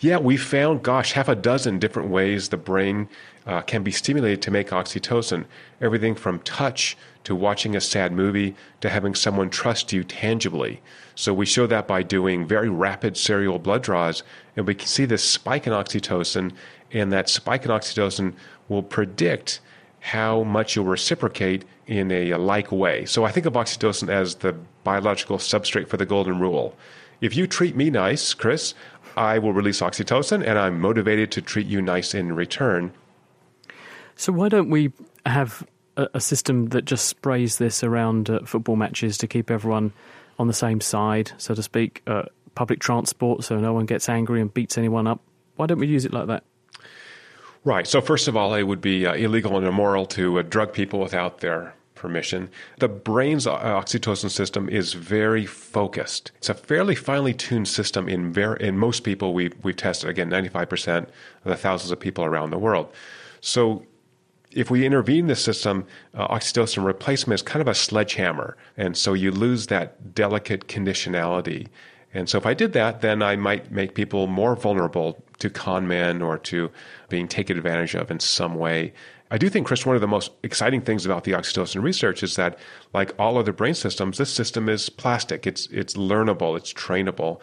[SPEAKER 18] Yeah, we found, gosh, half a dozen different ways the brain uh, can be stimulated to make oxytocin. Everything from touch to watching a sad movie to having someone trust you tangibly. So we show that by doing very rapid serial blood draws, and we can see this spike in oxytocin, and that spike in oxytocin will predict how much you'll reciprocate in a, like way. So I think of oxytocin as the biological substrate for the golden rule. If you treat me nice, Chris, I will release oxytocin, and I'm motivated to treat you nice in return.
[SPEAKER 1] So why don't we have a, a system that just sprays this around uh, football matches to keep everyone on the same side, so to speak? Uh, public transport, so no one gets angry and beats anyone up. Why don't we use it like that?
[SPEAKER 18] Right. So first of all, it would be uh, illegal and immoral to uh, drug people without their permission. The brain's uh, oxytocin system is very focused. It's a fairly finely tuned system in ver- in most people we've, we've tested. Again, 95% of the thousands of people around the world. So if we intervene in the system, uh, oxytocin replacement is kind of a sledgehammer. And so you lose that delicate conditionality. And so if I did that, then I might make people more vulnerable to con men or to being taken advantage of in some way. I do think, Chris, one of the most exciting things about the oxytocin research is that, like all other brain systems, this system is plastic. It's it's learnable. It's trainable.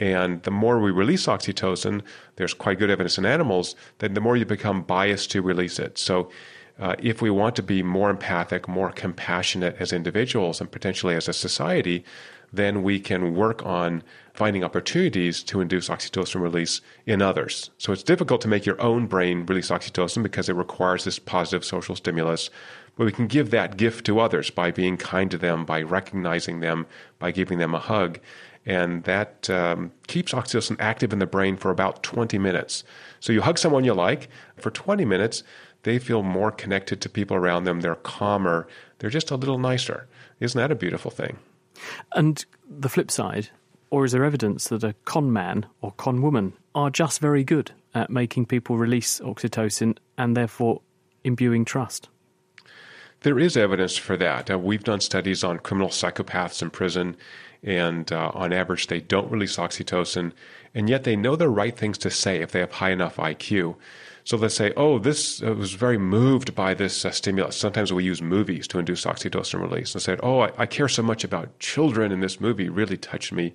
[SPEAKER 18] And the more we release oxytocin, there's quite good evidence in animals that the more you become biased to release it. So, uh, if we want to be more empathic, more compassionate as individuals and potentially as a society, then we can work on finding opportunities to induce oxytocin release in others. So it's difficult to make your own brain release oxytocin because it requires this positive social stimulus. But we can give that gift to others by being kind to them, by recognizing them, by giving them a hug. And that um, keeps oxytocin active in the brain for about 20 minutes. So you hug someone you like for 20 minutes, they feel more connected to people around them. They're calmer. They're just a little nicer. Isn't that a beautiful thing?
[SPEAKER 1] And the flip side, or is there evidence that a con man or con woman are just very good at making people release oxytocin and therefore imbuing trust?
[SPEAKER 18] There is evidence for that. Uh, we've done studies on criminal psychopaths in prison, and uh, on average, they don't release oxytocin, and yet they know the right things to say if they have high enough IQ. So they say, oh, this uh, was very moved by this uh, stimulus. Sometimes we use movies to induce oxytocin release. And said, oh, I, I, care so much about children, and this movie really touched me.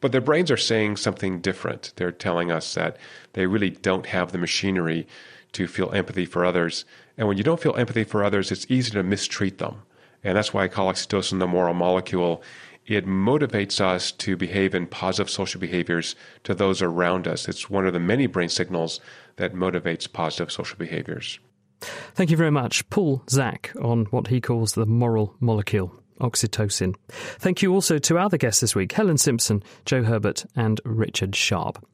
[SPEAKER 18] But their brains are saying something different. They're telling us that they really don't have the machinery to feel empathy for others. And when you don't feel empathy for others, it's easy to mistreat them. And that's why I call oxytocin the moral molecule. It motivates us to behave in positive social behaviors to those around us. It's one of the many brain signals that motivates positive social behaviors.
[SPEAKER 1] Thank you very much, Paul Zak, on what he calls the moral molecule oxytocin. Thank you also to our other guests this week Helen Simpson, Joe Herbert, and Richard Sharp.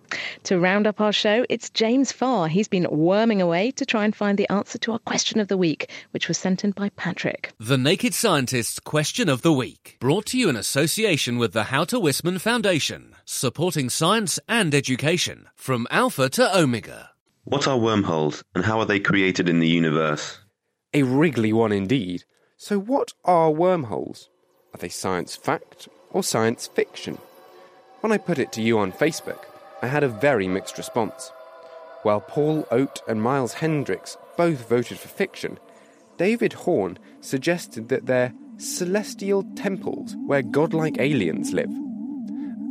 [SPEAKER 2] To round up our show, it's James Farr. He's been worming away to try and find the answer to our question of the week, which was sent in by Patrick.
[SPEAKER 3] The Naked Scientist's Question of the Week, brought to you in association with the How to Wisman Foundation, supporting science and education from Alpha to Omega.
[SPEAKER 19] What are wormholes and how are they created in the universe?
[SPEAKER 10] A wriggly one indeed. So, what are wormholes? Are they science fact or science fiction? When I put it to you on Facebook, I had a very mixed response. While Paul Oates and Miles Hendricks both voted for fiction, David Horn suggested that they're celestial temples where godlike aliens live.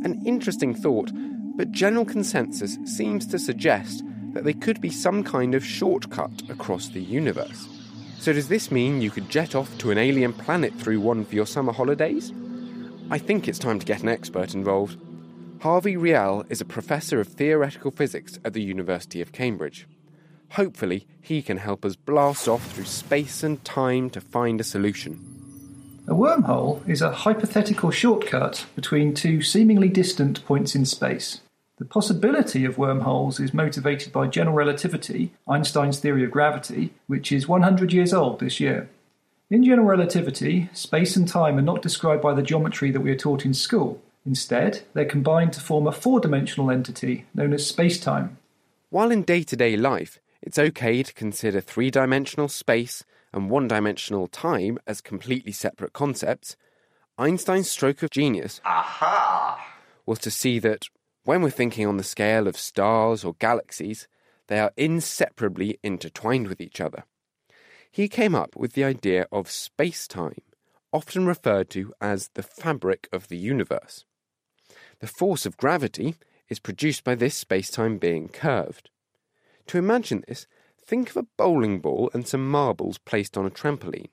[SPEAKER 10] An interesting thought, but general consensus seems to suggest that they could be some kind of shortcut across the universe. So, does this mean you could jet off to an alien planet through one for your summer holidays? I think it's time to get an expert involved. Harvey Reall is a professor of theoretical physics at the University of Cambridge. Hopefully, he can help us blast off through space and time to find a solution.
[SPEAKER 20] A wormhole is a hypothetical shortcut between two seemingly distant points in space. The possibility of wormholes is motivated by general relativity, Einstein's theory of gravity, which is 100 years old this year. In general relativity, space and time are not described by the geometry that we are taught in school. Instead, they're combined to form a four dimensional entity known as space-time.
[SPEAKER 10] While in day to day life, it's okay to consider three dimensional space and one dimensional time as completely separate concepts, Einstein's stroke of genius
[SPEAKER 21] Aha!
[SPEAKER 10] was to see that when we're thinking on the scale of stars or galaxies, they are inseparably intertwined with each other. He came up with the idea of space time, often referred to as the fabric of the universe. The force of gravity is produced by this space time being curved. To imagine this, think of a bowling ball and some marbles placed on a trampoline.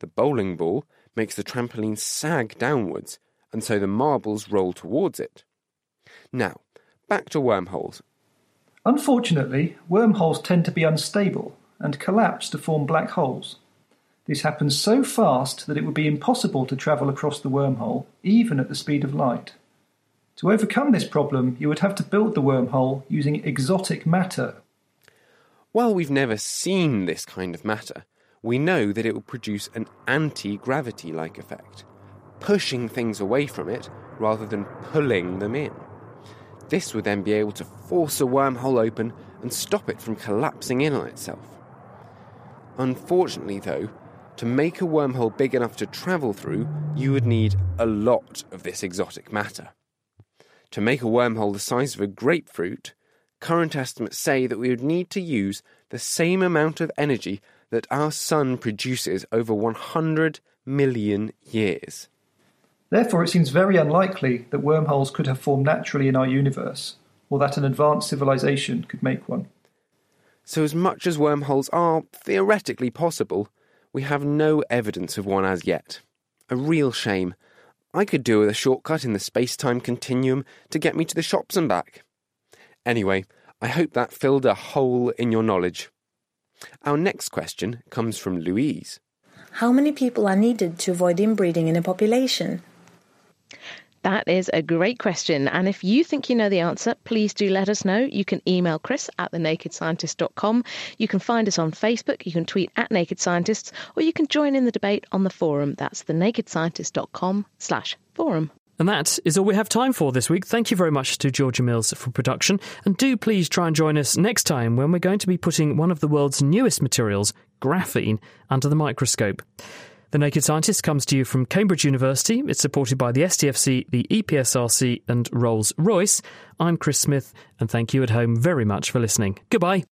[SPEAKER 10] The bowling ball makes the trampoline sag downwards, and so the marbles roll towards it. Now, back to wormholes.
[SPEAKER 20] Unfortunately, wormholes tend to be unstable and collapse to form black holes. This happens so fast that it would be impossible to travel across the wormhole, even at the speed of light. To overcome this problem, you would have to build the wormhole using exotic matter.
[SPEAKER 10] While we've never seen this kind of matter, we know that it will produce an anti gravity like effect, pushing things away from it rather than pulling them in. This would then be able to force a wormhole open and stop it from collapsing in on itself. Unfortunately, though, to make a wormhole big enough to travel through, you would need a lot of this exotic matter. To make a wormhole the size of a grapefruit, current estimates say that we would need to use the same amount of energy that our sun produces over 100 million years.
[SPEAKER 20] Therefore, it seems very unlikely that wormholes could have formed naturally in our universe, or that an advanced civilization could make one.
[SPEAKER 10] So, as much as wormholes are theoretically possible, we have no evidence of one as yet. A real shame. I could do with a shortcut in the space time continuum to get me to the shops and back. Anyway, I hope that filled a hole in your knowledge. Our next question comes from Louise.
[SPEAKER 22] How many people are needed to avoid inbreeding in a population?
[SPEAKER 2] That is a great question. And if you think you know the answer, please do let us know. You can email Chris at thenakedscientist.com. You can find us on Facebook. You can tweet at Naked Scientists, or you can join in the debate on the forum. That's thenakedscientist.com slash forum.
[SPEAKER 1] And that is all we have time for this week. Thank you very much to Georgia Mills for production. And do please try and join us next time when we're going to be putting one of the world's newest materials, graphene, under the microscope. The Naked Scientist comes to you from Cambridge University. It's supported by the STFC, the EPSRC, and Rolls Royce. I'm Chris Smith, and thank you at home very much for listening. Goodbye.